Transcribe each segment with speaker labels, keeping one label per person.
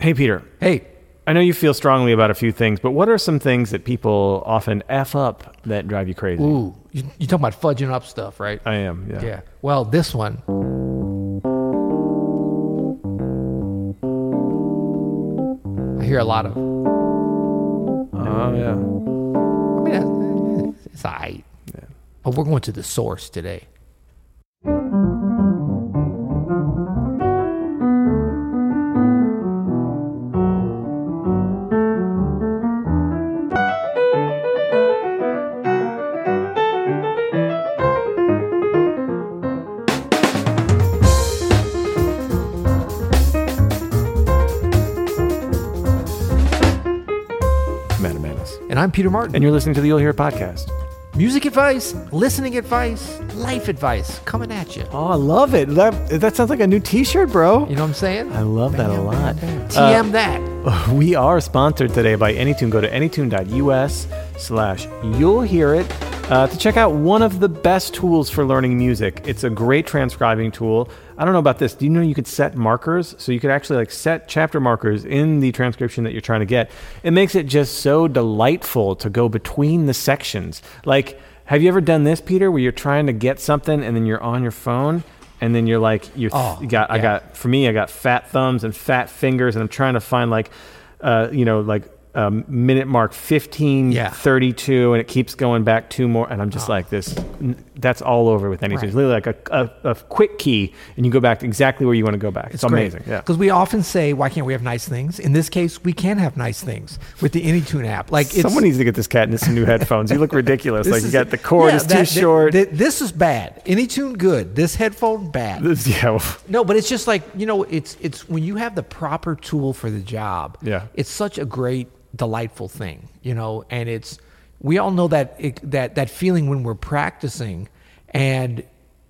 Speaker 1: Hey, Peter.
Speaker 2: Hey,
Speaker 1: I know you feel strongly about a few things, but what are some things that people often F up that drive you crazy?
Speaker 2: ooh, you, you talking about fudging up stuff, right?
Speaker 1: I am, yeah.
Speaker 2: yeah. Well, this one. I hear a lot of.
Speaker 1: Oh, yeah.
Speaker 2: I mean, it's, it's all right. But we're going to the source today. And I'm Peter Martin.
Speaker 1: And you're listening to the You'll Hear podcast.
Speaker 2: Music advice, listening advice, life advice coming at you.
Speaker 1: Oh, I love it. That, that sounds like a new t shirt, bro.
Speaker 2: You know what I'm saying?
Speaker 1: I love that a lot.
Speaker 2: bam, bam. TM that.
Speaker 1: We are sponsored today by Anytune. Go to anytune.us slash you'll hear it uh, to check out one of the best tools for learning music. It's a great transcribing tool. I don't know about this. Do you know you could set markers? So you could actually like set chapter markers in the transcription that you're trying to get. It makes it just so delightful to go between the sections. Like, have you ever done this, Peter, where you're trying to get something and then you're on your phone? And then you're like, you're
Speaker 2: Oh,
Speaker 1: you got, I got, for me, I got fat thumbs and fat fingers, and I'm trying to find like, uh, you know, like um, minute mark 15,
Speaker 2: Yeah.
Speaker 1: 32, and it keeps going back two more. And I'm just like, this, that's all over with Anytune.
Speaker 2: Right.
Speaker 1: It's literally like a, a, a quick key, and you go back to exactly where you want to go back. It's, amazing. Yeah.
Speaker 2: Because we often say, why can't we have nice things? In this case, we can have nice things with the Anytune app. Like it's,
Speaker 1: Someone needs to get this cat into some new headphones. You look ridiculous. Like you got the cord
Speaker 2: yeah,
Speaker 1: is too
Speaker 2: that-
Speaker 1: short.
Speaker 2: th- th- this is bad. Anytune good. This headphone bad.
Speaker 1: This- yeah.
Speaker 2: No, but it's just like you know, it's it's when you have the proper tool for the job.
Speaker 1: Yeah.
Speaker 2: it's such a great, delightful thing, you know, and it's we all know that it, that that feeling when we're practicing, and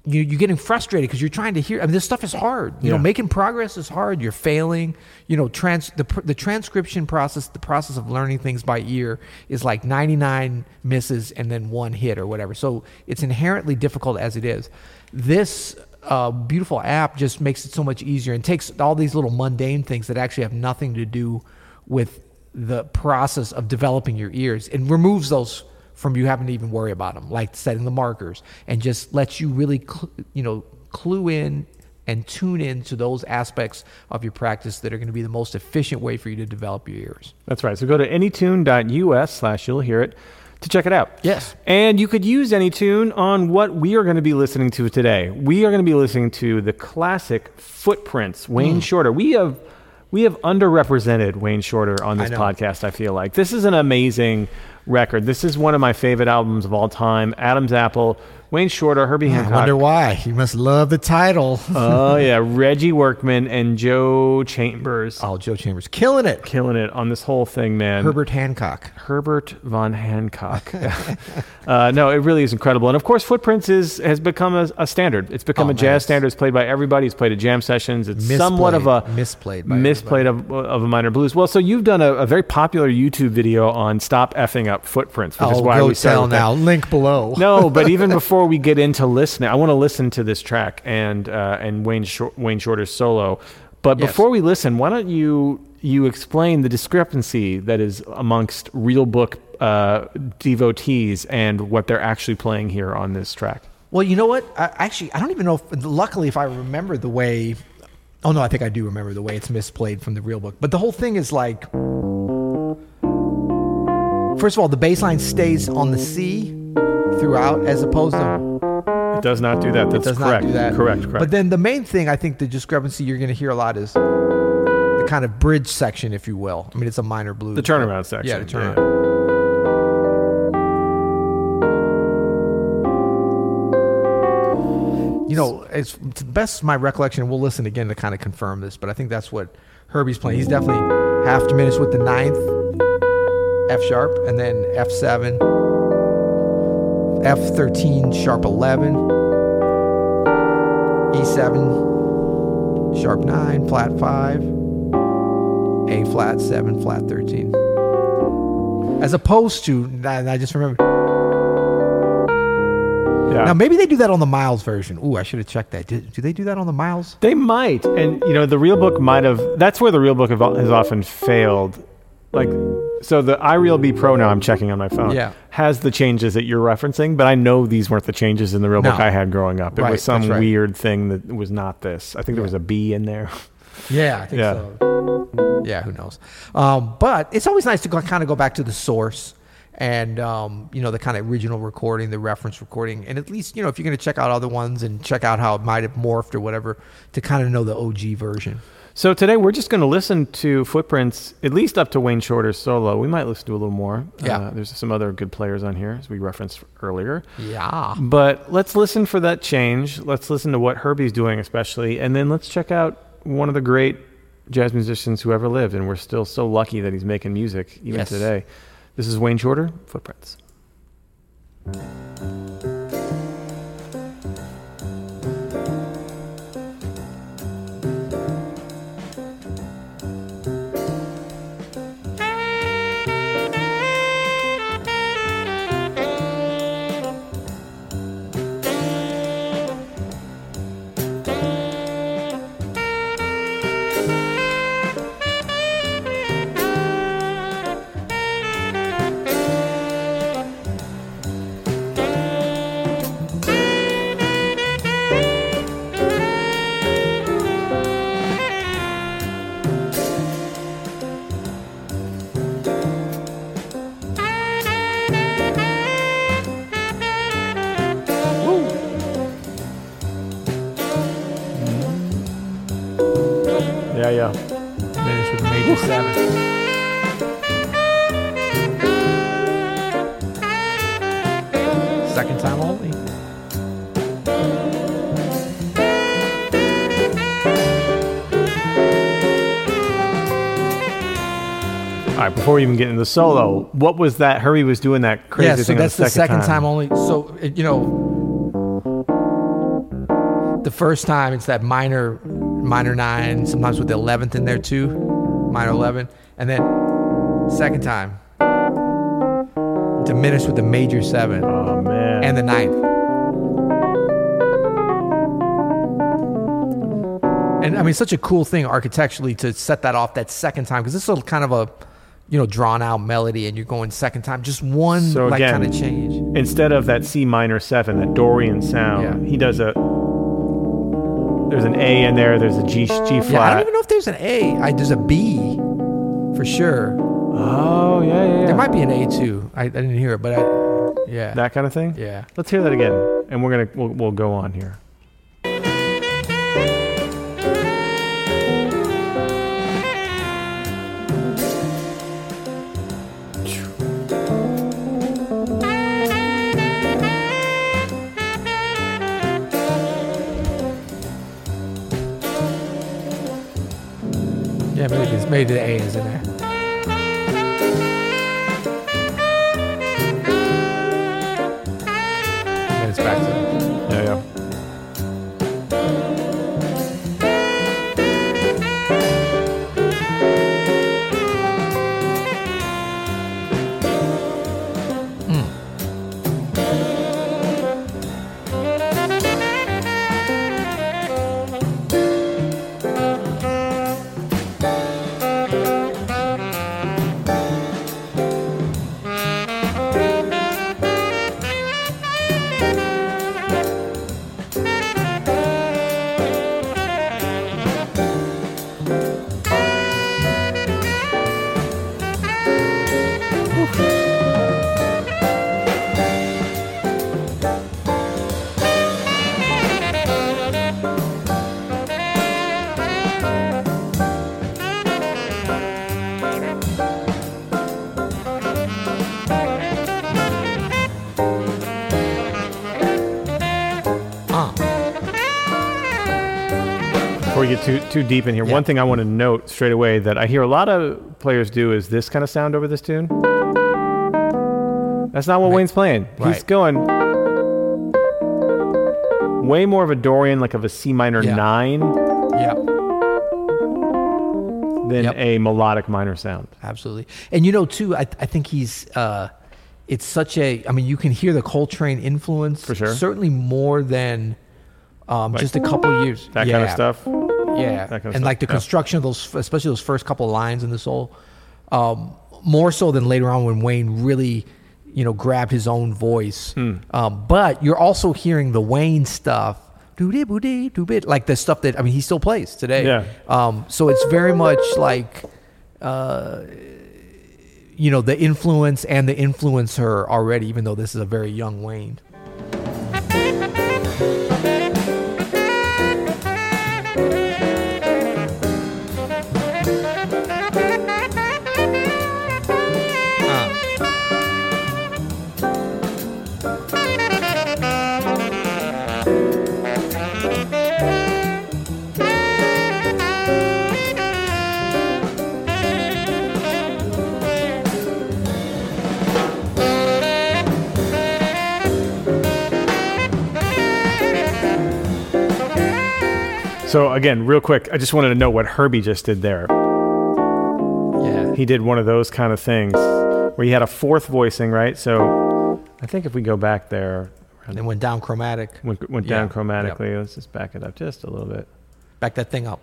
Speaker 2: you you're getting frustrated because you're trying to hear. I mean, this stuff is hard. You know, making progress is hard. You're failing. You know, trans the the transcription process, the process of learning things by ear is like 99 misses and then one hit or whatever. So it's inherently difficult as it is. This uh, beautiful app just makes it so much easier and takes all these little mundane things that actually have nothing to do with the process of developing your ears and removes those from you having to even worry about them, like setting the markers, and just lets you really, cl- you know, clue in and tune in to those aspects of your practice that are going to be the most efficient way for you to develop your ears.
Speaker 1: That's right. So go to anytune.us slash you'll hear it to check it out.
Speaker 2: Yes.
Speaker 1: And you could use Anytune on what we are going to be listening to today. We are going to be listening to the classic Footprints. Wayne mm. Shorter. We have we have underrepresented Wayne Shorter on this
Speaker 2: know.
Speaker 1: podcast, I feel like. This is an amazing record. This is one of my favorite albums of all time. Adam's Apple, Wayne Shorter, Herbie Hancock.
Speaker 2: I wonder why. You must love the title.
Speaker 1: oh yeah, Reggie Workman and Joe Chambers.
Speaker 2: oh, Joe Chambers. Killing it.
Speaker 1: Killing it on this whole thing, man.
Speaker 2: Herbert Hancock.
Speaker 1: Herbert von Hancock. uh, no, it really is incredible. And of course, Footprints is has become a, a standard. It's become
Speaker 2: Oh,
Speaker 1: a jazz standard. It's played by everybody. It's played at jam sessions. It's somewhat of a
Speaker 2: Misplayed by
Speaker 1: misplayed of, of a minor blues. Well, so you've done a, a very popular YouTube video on stop effing up Footprints, which is
Speaker 2: Oh,
Speaker 1: why
Speaker 2: go
Speaker 1: we
Speaker 2: tell
Speaker 1: that.
Speaker 2: now. Link below.
Speaker 1: No, but even before we get into listening, I want to listen to this track and uh, and Wayne Shor- Wayne Shorter's solo. But
Speaker 2: Yes.
Speaker 1: before we listen, why don't you you explain the discrepancy that is amongst real book uh, devotees and what they're actually playing here on this track?
Speaker 2: Well, you know what? I, actually, I don't even know. If, luckily, if I remember the way. Oh no, I think I do remember the way it's misplayed from the real book. But the whole thing is like. First of all, the bass line stays on the C throughout, as opposed to
Speaker 1: It does not do that. That's
Speaker 2: does
Speaker 1: correct.
Speaker 2: not do that.
Speaker 1: Correct. Correct.
Speaker 2: But then the main thing, I think, the discrepancy you're going to hear a lot is the kind of bridge section, if you will. I mean, it's a minor blues.
Speaker 1: the turnaround section.
Speaker 2: Yeah, the turnaround. You know, it's to best my recollection. We'll listen again to kind of confirm this, but I think that's what Herbie's playing. He's definitely half diminished with the ninth F sharp, and then F seven, F thirteen sharp eleven, E seven sharp nine, flat five, A flat seven, flat thirteen. As opposed to, I I just remember.
Speaker 1: Yeah.
Speaker 2: Now maybe they do that on the Miles version. Ooh, I should have checked that. Do, do they do that on the Miles?
Speaker 1: They might, and you know, the real book might have. That's where the real book has often failed. Like, so the iReal B Pro now I'm checking on my phone.
Speaker 2: Yeah.
Speaker 1: has the changes that you're referencing, but I know these weren't the changes in the real book
Speaker 2: No.
Speaker 1: I had growing up. It
Speaker 2: Right,
Speaker 1: was some
Speaker 2: right.
Speaker 1: weird thing that was not this. I think there was a B in there.
Speaker 2: Yeah, I think
Speaker 1: Yeah.
Speaker 2: so. Yeah, who knows? Um, but it's always nice to go, kind of go back to the source and um, you know the kind of original recording, the reference recording, and at least you know if you're going to check out other ones and check out how it might have morphed or whatever, to kind of know the OG version.
Speaker 1: So today we're just going to listen to footprints, at least up to Wayne Shorter's solo. We might listen to a little more.
Speaker 2: Yeah.
Speaker 1: Uh, there's some other good players on here, as we referenced earlier.
Speaker 2: Yeah.
Speaker 1: But let's listen for that change. Let's listen to what Herbie's doing, especially, and then let's check out one of the great jazz musicians who ever lived. And we're still so lucky that he's making music even
Speaker 2: Yes.
Speaker 1: today. This is Wayne Shorter, Footprints. Right, before we even get into the solo, what was that? Herbie was doing that crazy
Speaker 2: yeah, so
Speaker 1: thing
Speaker 2: that's the second time. only. So it- you know, the first time it's that minor, minor nine, sometimes with the eleventh in there too, minor eleven, and then second time diminished with the major seven
Speaker 1: Oh, man.
Speaker 2: and the ninth. And I mean, such a cool thing architecturally to set that off that second time because this is a kind of a, you know, drawn out melody, and you're going second time, just one
Speaker 1: So
Speaker 2: like kind of change.
Speaker 1: instead of that C minor seven, that Dorian sound,
Speaker 2: Yeah.
Speaker 1: he does a. There's an A in there. There's a G G flat.
Speaker 2: Yeah, I don't even know if there's an A. I, there's a B for sure.
Speaker 1: Oh yeah, yeah, yeah.
Speaker 2: There might be an A too. I, I didn't hear it, but I, yeah,
Speaker 1: that kind of thing.
Speaker 2: yeah.
Speaker 1: Let's hear that again, and we're gonna we'll, we'll go on here.
Speaker 2: Maybe it's, maybe the A is in there. Then it's back to
Speaker 1: too deep in here,
Speaker 2: Yeah.
Speaker 1: one thing I want to note straight away that I hear a lot of players do is this kind of sound over this tune. That's not what Wayne's playing. He's going way more of a Dorian, like of a C minor
Speaker 2: Yeah.
Speaker 1: nine,
Speaker 2: Yeah,
Speaker 1: than
Speaker 2: Yep.
Speaker 1: a melodic minor sound.
Speaker 2: absolutely. And you know, too, I, I think he's uh, it's such a. I mean, you can hear the Coltrane influence
Speaker 1: For sure.
Speaker 2: Certainly more than um, just a couple years.
Speaker 1: That kind of stuff.
Speaker 2: Yeah,
Speaker 1: That kind of
Speaker 2: and
Speaker 1: stuff,
Speaker 2: like the
Speaker 1: yeah.
Speaker 2: construction of those, especially those first couple of lines in the soul, um, more so than later on when Wayne really, you know, grabbed his own voice.
Speaker 1: Hmm.
Speaker 2: Um, but you're also hearing the Wayne stuff, doo-dee-boo-dee, doo-bit, like the stuff that I mean he still plays today.
Speaker 1: Yeah.
Speaker 2: Um, so it's very much like, uh, you know, the influence and the influencer already, even though this is a very young Wayne.
Speaker 1: So again, real quick, I just wanted to know what Herbie just did there.
Speaker 2: Yeah.
Speaker 1: He did one of those kind of things where he had a fourth voicing, right? So I think if we go back there,
Speaker 2: And then went down chromatic.
Speaker 1: went, went
Speaker 2: Yeah,
Speaker 1: down chromatically. Let's just back it up just a little bit.
Speaker 2: Back that thing up.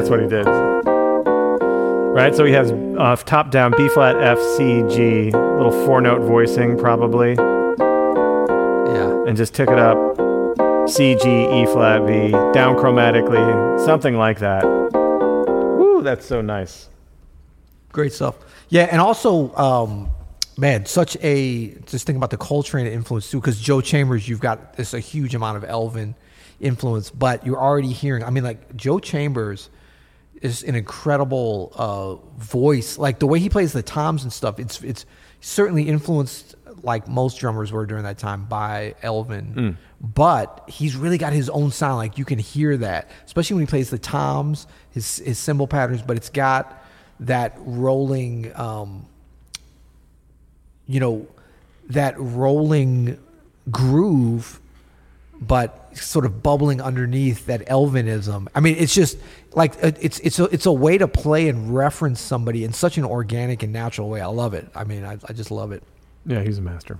Speaker 1: That's what he did. Right, so he has uh, top down B flat F C G, little four note voicing probably,
Speaker 2: yeah.
Speaker 1: and just tick it up. C G E flat V, down chromatically, something like that. Woo, that's so nice.
Speaker 2: Great stuff. Yeah, and also, um, man, such a just think about the Coltrane influence too, because Joe Chambers, you've got this a huge amount of Elvin influence, but you're already hearing. I mean, like Joe Chambers is an incredible uh, voice. Like the way he plays the toms and stuff, it's it's certainly influenced like most drummers were during that time by Elvin. But he's really got his own sound. Like you can hear that, especially when he plays the toms, his his cymbal patterns. But it's got that rolling, um, you know, that rolling groove but sort of bubbling underneath that Elvinism. I mean, it's just like it's it's a, it's a way to play and reference somebody in such an organic and natural way. I love it. I mean, I, I just love it.
Speaker 1: Yeah, he's a master.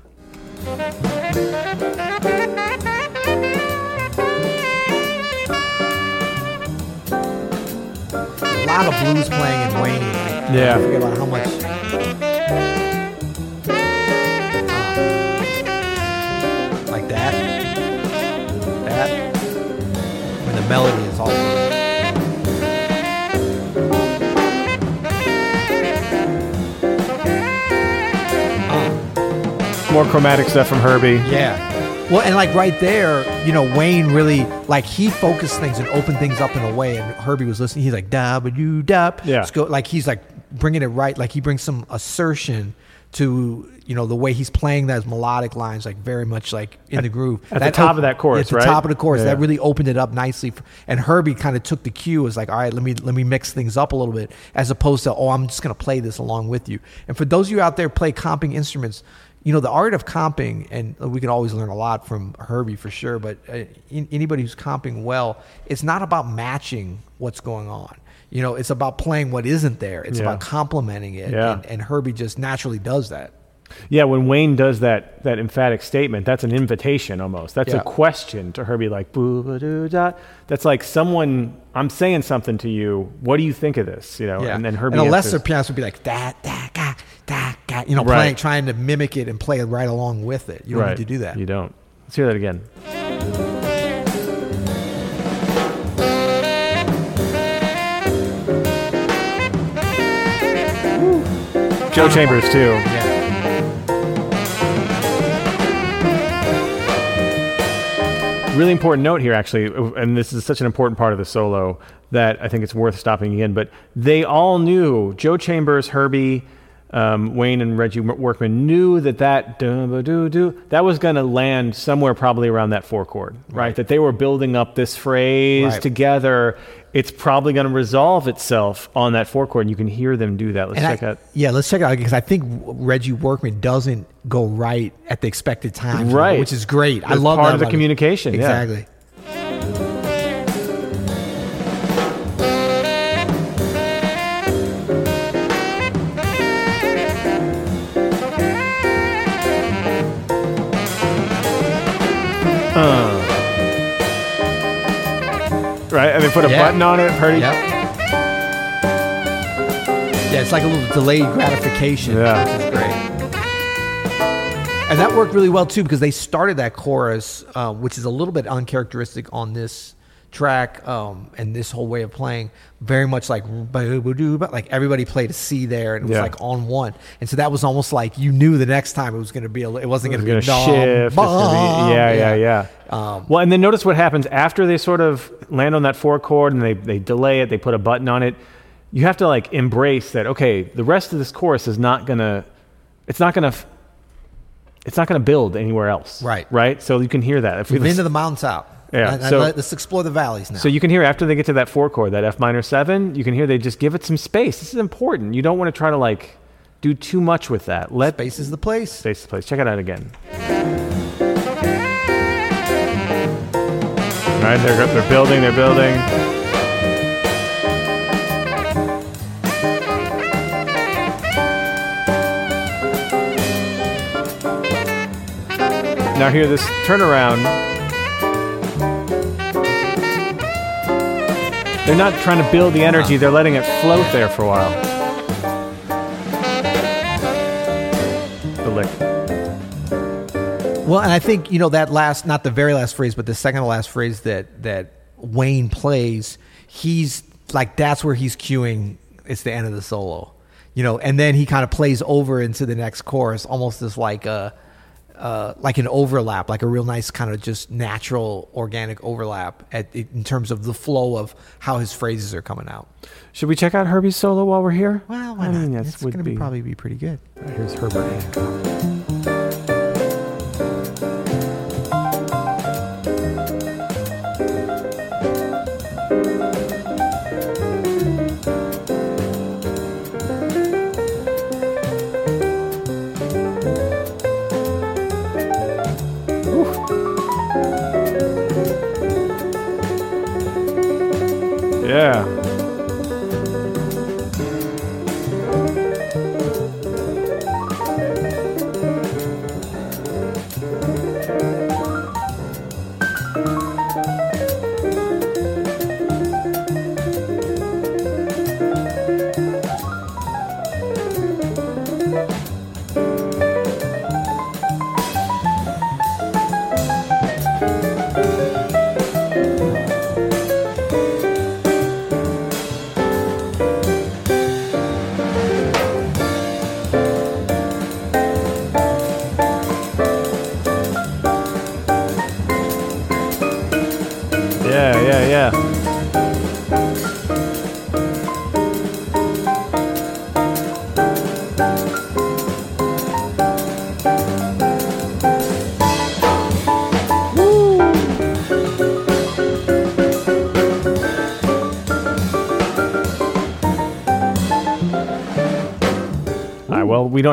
Speaker 2: A lot of blues playing in Wayne.
Speaker 1: Yeah.
Speaker 2: I forget about how much. Melody is all.
Speaker 1: More chromatic stuff from Herbie.
Speaker 2: Yeah. Well, and like right there, you know, Wayne really like he focused things and opened things up in a way, and Herbie was listening. He's like W dub.
Speaker 1: Yeah.
Speaker 2: Let's go. Like he's like bringing it right. Like he brings some assertion to you know the way he's playing those melodic lines, like very much like in the groove.
Speaker 1: at the top of that chorus,
Speaker 2: At the
Speaker 1: right?
Speaker 2: top of the chorus,
Speaker 1: Yeah.
Speaker 2: that really opened it up nicely. For, and Herbie kind of took the cue as like, all right, let me let me mix things up a little bit, as opposed to oh, I'm just gonna play this along with you. And for those of you out there play comping instruments, you know the art of comping, and we can always learn a lot from Herbie for sure. But uh, in, anybody who's comping well, it's not about matching what's going on. You know, it's about playing what isn't there. It's
Speaker 1: Yeah.
Speaker 2: about complementing it.
Speaker 1: Yeah.
Speaker 2: And, and Herbie just naturally does that.
Speaker 1: Yeah, when Wayne does that that emphatic statement, that's an invitation almost. That's
Speaker 2: Yeah.
Speaker 1: a question to Herbie, like boo doo da. That's like someone I'm saying something to you. What do you think of this? You know,
Speaker 2: Yeah.
Speaker 1: and then Herbie
Speaker 2: and a lesser pianist would be like that, that, ga, da, ga, you know,
Speaker 1: Right.
Speaker 2: playing, trying to mimic it and play it right along with it. You don't
Speaker 1: right.
Speaker 2: need to do that.
Speaker 1: You don't. Let's hear that again. Joe Chambers too.
Speaker 2: Yeah.
Speaker 1: Really important note here, actually, and this is such an important part of the solo that I think it's worth stopping again. But they all knew Joe Chambers, Herbie, um, Wayne and Reggie Workman knew that that that was going to land somewhere probably around that four chord, right?
Speaker 2: Right.
Speaker 1: That they were building up this phrase
Speaker 2: Right.
Speaker 1: together. It's probably going to resolve itself on that four chord, and you can hear them do that. Let's
Speaker 2: And I-
Speaker 1: check out.
Speaker 2: Yeah, let's check it out because I think Reggie Workman doesn't go right at the expected time,
Speaker 1: Right.
Speaker 2: Which is great. I love
Speaker 1: part
Speaker 2: that
Speaker 1: of the
Speaker 2: it.
Speaker 1: communication, yeah. They put a
Speaker 2: Yeah.
Speaker 1: button on it. Pretty.
Speaker 2: Yep. Yeah, it's like a little delayed gratification,
Speaker 1: Yeah.
Speaker 2: which is great. And that worked really well too because they started that chorus, uh, which is a little bit uncharacteristic on this track um, and this whole way of playing. Very much like like everybody played a C there and it was
Speaker 1: Yeah.
Speaker 2: like on one, and so that was almost like you knew the next time it was going to be a, it wasn't going to be
Speaker 1: shift. Gonna be, yeah, yeah, yeah.
Speaker 2: Um,
Speaker 1: well, and then notice what happens after they sort of land on that four chord and they, they delay it, they put a button on it. You have to like embrace that, okay, the rest of this chorus is not going to, it's not going to, it's not going to build anywhere else.
Speaker 2: Right.
Speaker 1: Right. So you can hear that. If we
Speaker 2: We've been to the mountaintop.
Speaker 1: Yeah,
Speaker 2: And- and
Speaker 1: so-
Speaker 2: let, us explore the valleys now.
Speaker 1: so you can hear after they get to that four chord, that F minor seven, you can hear they just give it some space. This is important. You don't want to try to like do too much with that. Let
Speaker 2: space is the place.
Speaker 1: space the place. Check it out again. All right, they're, they're building, they're building. Now hear this turnaround. They're not trying to build the energy, they're letting it float there for a while. The lick.
Speaker 2: Well, and I think you know that last, not the very last phrase, but the second to last phrase that that Wayne plays, he's like that's where he's cueing. It's the end of the solo, you know, and then he kind of plays over into the next chorus, almost as like a. Uh, like an overlap, like a real nice kind of just natural, organic overlap at, in terms of the flow of how his phrases are coming out.
Speaker 1: Should we check out Herbie's solo while we're here?
Speaker 2: Well,
Speaker 1: I
Speaker 2: not?
Speaker 1: mean, yes,
Speaker 2: it's
Speaker 1: would
Speaker 2: going to
Speaker 1: be.
Speaker 2: probably be pretty good.
Speaker 1: Here's Herbert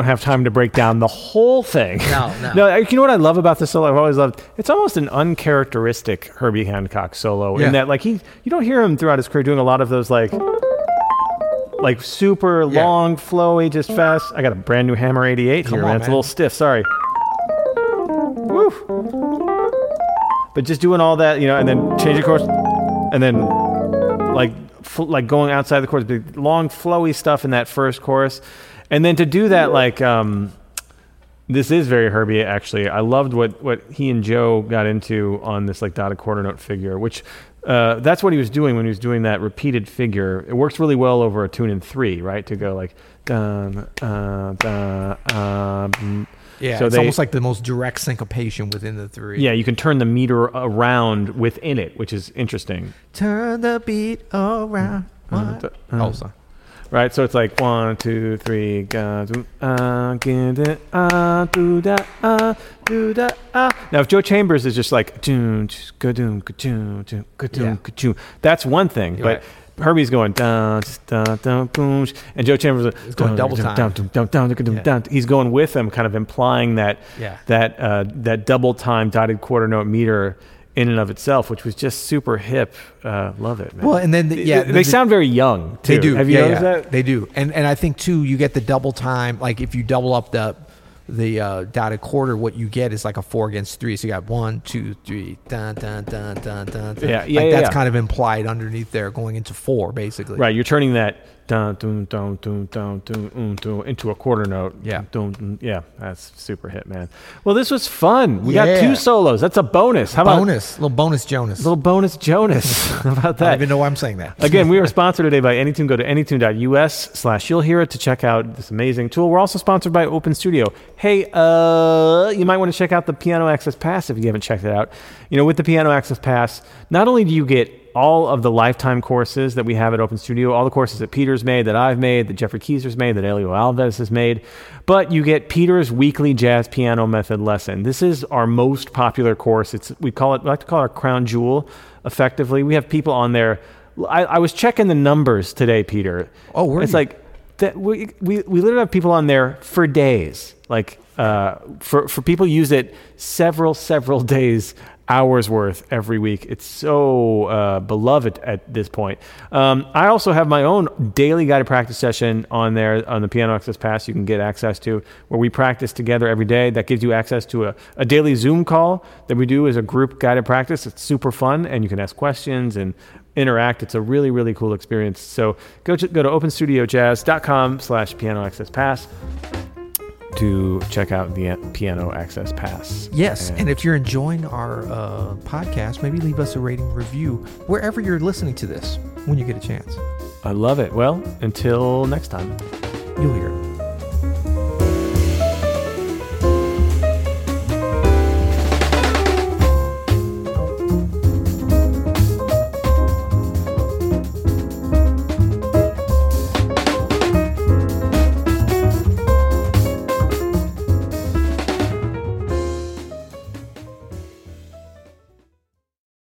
Speaker 1: have time to break down the whole thing.
Speaker 2: No, no.
Speaker 1: no, you know what I love about this solo? I've always loved. It's almost an uncharacteristic Herbie Hancock solo
Speaker 2: Yeah.
Speaker 1: in that, like, he you don't hear him throughout his career doing a lot of those like, like super
Speaker 2: Yeah.
Speaker 1: long, flowy, just fast. I got a brand new Hammer 88
Speaker 2: Come
Speaker 1: here,
Speaker 2: on,
Speaker 1: man. It's a little stiff. Sorry. Woo. But just doing all that, you know, and then change the course, and then like like going outside the chorus, long flowy stuff in that first chorus, and then to do that like um, this is very Herbie actually. I loved what what he and Joe got into on this like dotted quarter note figure, which uh, that's what he was doing when he was doing that repeated figure. It works really well over a tune in three, right? To go like dun uh, dun uh, mm.
Speaker 2: Yeah,
Speaker 1: So
Speaker 2: it's
Speaker 1: they-
Speaker 2: almost like the most direct syncopation within the three.
Speaker 1: yeah, you can turn the meter around within it, which is interesting.
Speaker 2: Turn the beat around. What?
Speaker 1: uh,
Speaker 2: oh, sorry.
Speaker 1: Right? So it's like one, two, three, do, ah, get it, ah, do da, ah, do da, ah. Now, if Joe Chambers is just like, doom, ka doom, ka doom, doom, ka
Speaker 2: Yeah.
Speaker 1: doom, ka doom, that's one thing. But
Speaker 2: Right.
Speaker 1: Herbie's going boom, and Joe Chambers is
Speaker 2: going double time.
Speaker 1: Down, down, down, down, down,
Speaker 2: Yeah.
Speaker 1: down. He's going with them, kind of implying that
Speaker 2: Yeah.
Speaker 1: that uh, that double time dotted quarter note meter in and of itself, which was just super hip. Uh, love it, man.
Speaker 2: Well, and then the-
Speaker 1: They-
Speaker 2: yeah,
Speaker 1: they,
Speaker 2: the-
Speaker 1: sound very young. Too.
Speaker 2: They do.
Speaker 1: Have you
Speaker 2: yeah,
Speaker 1: noticed
Speaker 2: yeah.
Speaker 1: that?
Speaker 2: They do. And and I think too, you get the double time. Like if you double up the the uh, dotted quarter, what you get is like a four against three. So you got one, two, three, dun dun dun dun dun. dun.
Speaker 1: Yeah, yeah,
Speaker 2: Like
Speaker 1: yeah,
Speaker 2: that's
Speaker 1: yeah.
Speaker 2: kind of implied underneath there, going into four basically.
Speaker 1: Right, you're turning that dun dun dun dun dun dun dun, dun into a quarter note.
Speaker 2: Yeah.
Speaker 1: dun, dun, yeah, that's super hit, man. Well, this was fun. We got two solos. That's a bonus. How about
Speaker 2: Bonus, little bonus Jonas.
Speaker 1: little bonus Jonas? How about that?
Speaker 2: I don't even know why I'm saying that.
Speaker 1: Again, we are sponsored today by Anytune. Go to anytune.us slash you'll hear it to check out this amazing tool. We're also sponsored by Open Studio. Hey, uh, you might want to check out the Piano Access Pass if you haven't checked it out. You know, with the Piano Access Pass, not only do you get all of the lifetime courses that we have at Open Studio, all the courses that Peter's made, that I've made, that Geoffrey Keezer's made, that Helio Alves has made, but you get Peter's weekly jazz piano method lesson. This is our most popular course. It's we call it we like to call it our crown jewel. Effectively, we have people on there. I, I was checking the numbers today, Peter.
Speaker 2: Oh, were
Speaker 1: it's
Speaker 2: you?
Speaker 1: like that. We, we we literally have people on there for days. Like uh, for for people use it several several days hours worth every week. It's so uh, beloved at this point. Um, I also have my own daily guided practice session on there on the Piano Access Pass. You can get access to where we practice together every day. That gives you access to a, a daily Zoom call that we do as a group guided practice. It's super fun, and you can ask questions and interact. It's a really really cool experience. So go to, go to openstudiojazz.com slash piano access pass to check out the piano access pass.
Speaker 2: Yes, and if you're enjoying our uh, podcast, maybe leave us a rating review wherever you're listening to this when you get a chance.
Speaker 1: I love it. Well, until next time.
Speaker 2: You'll hear it.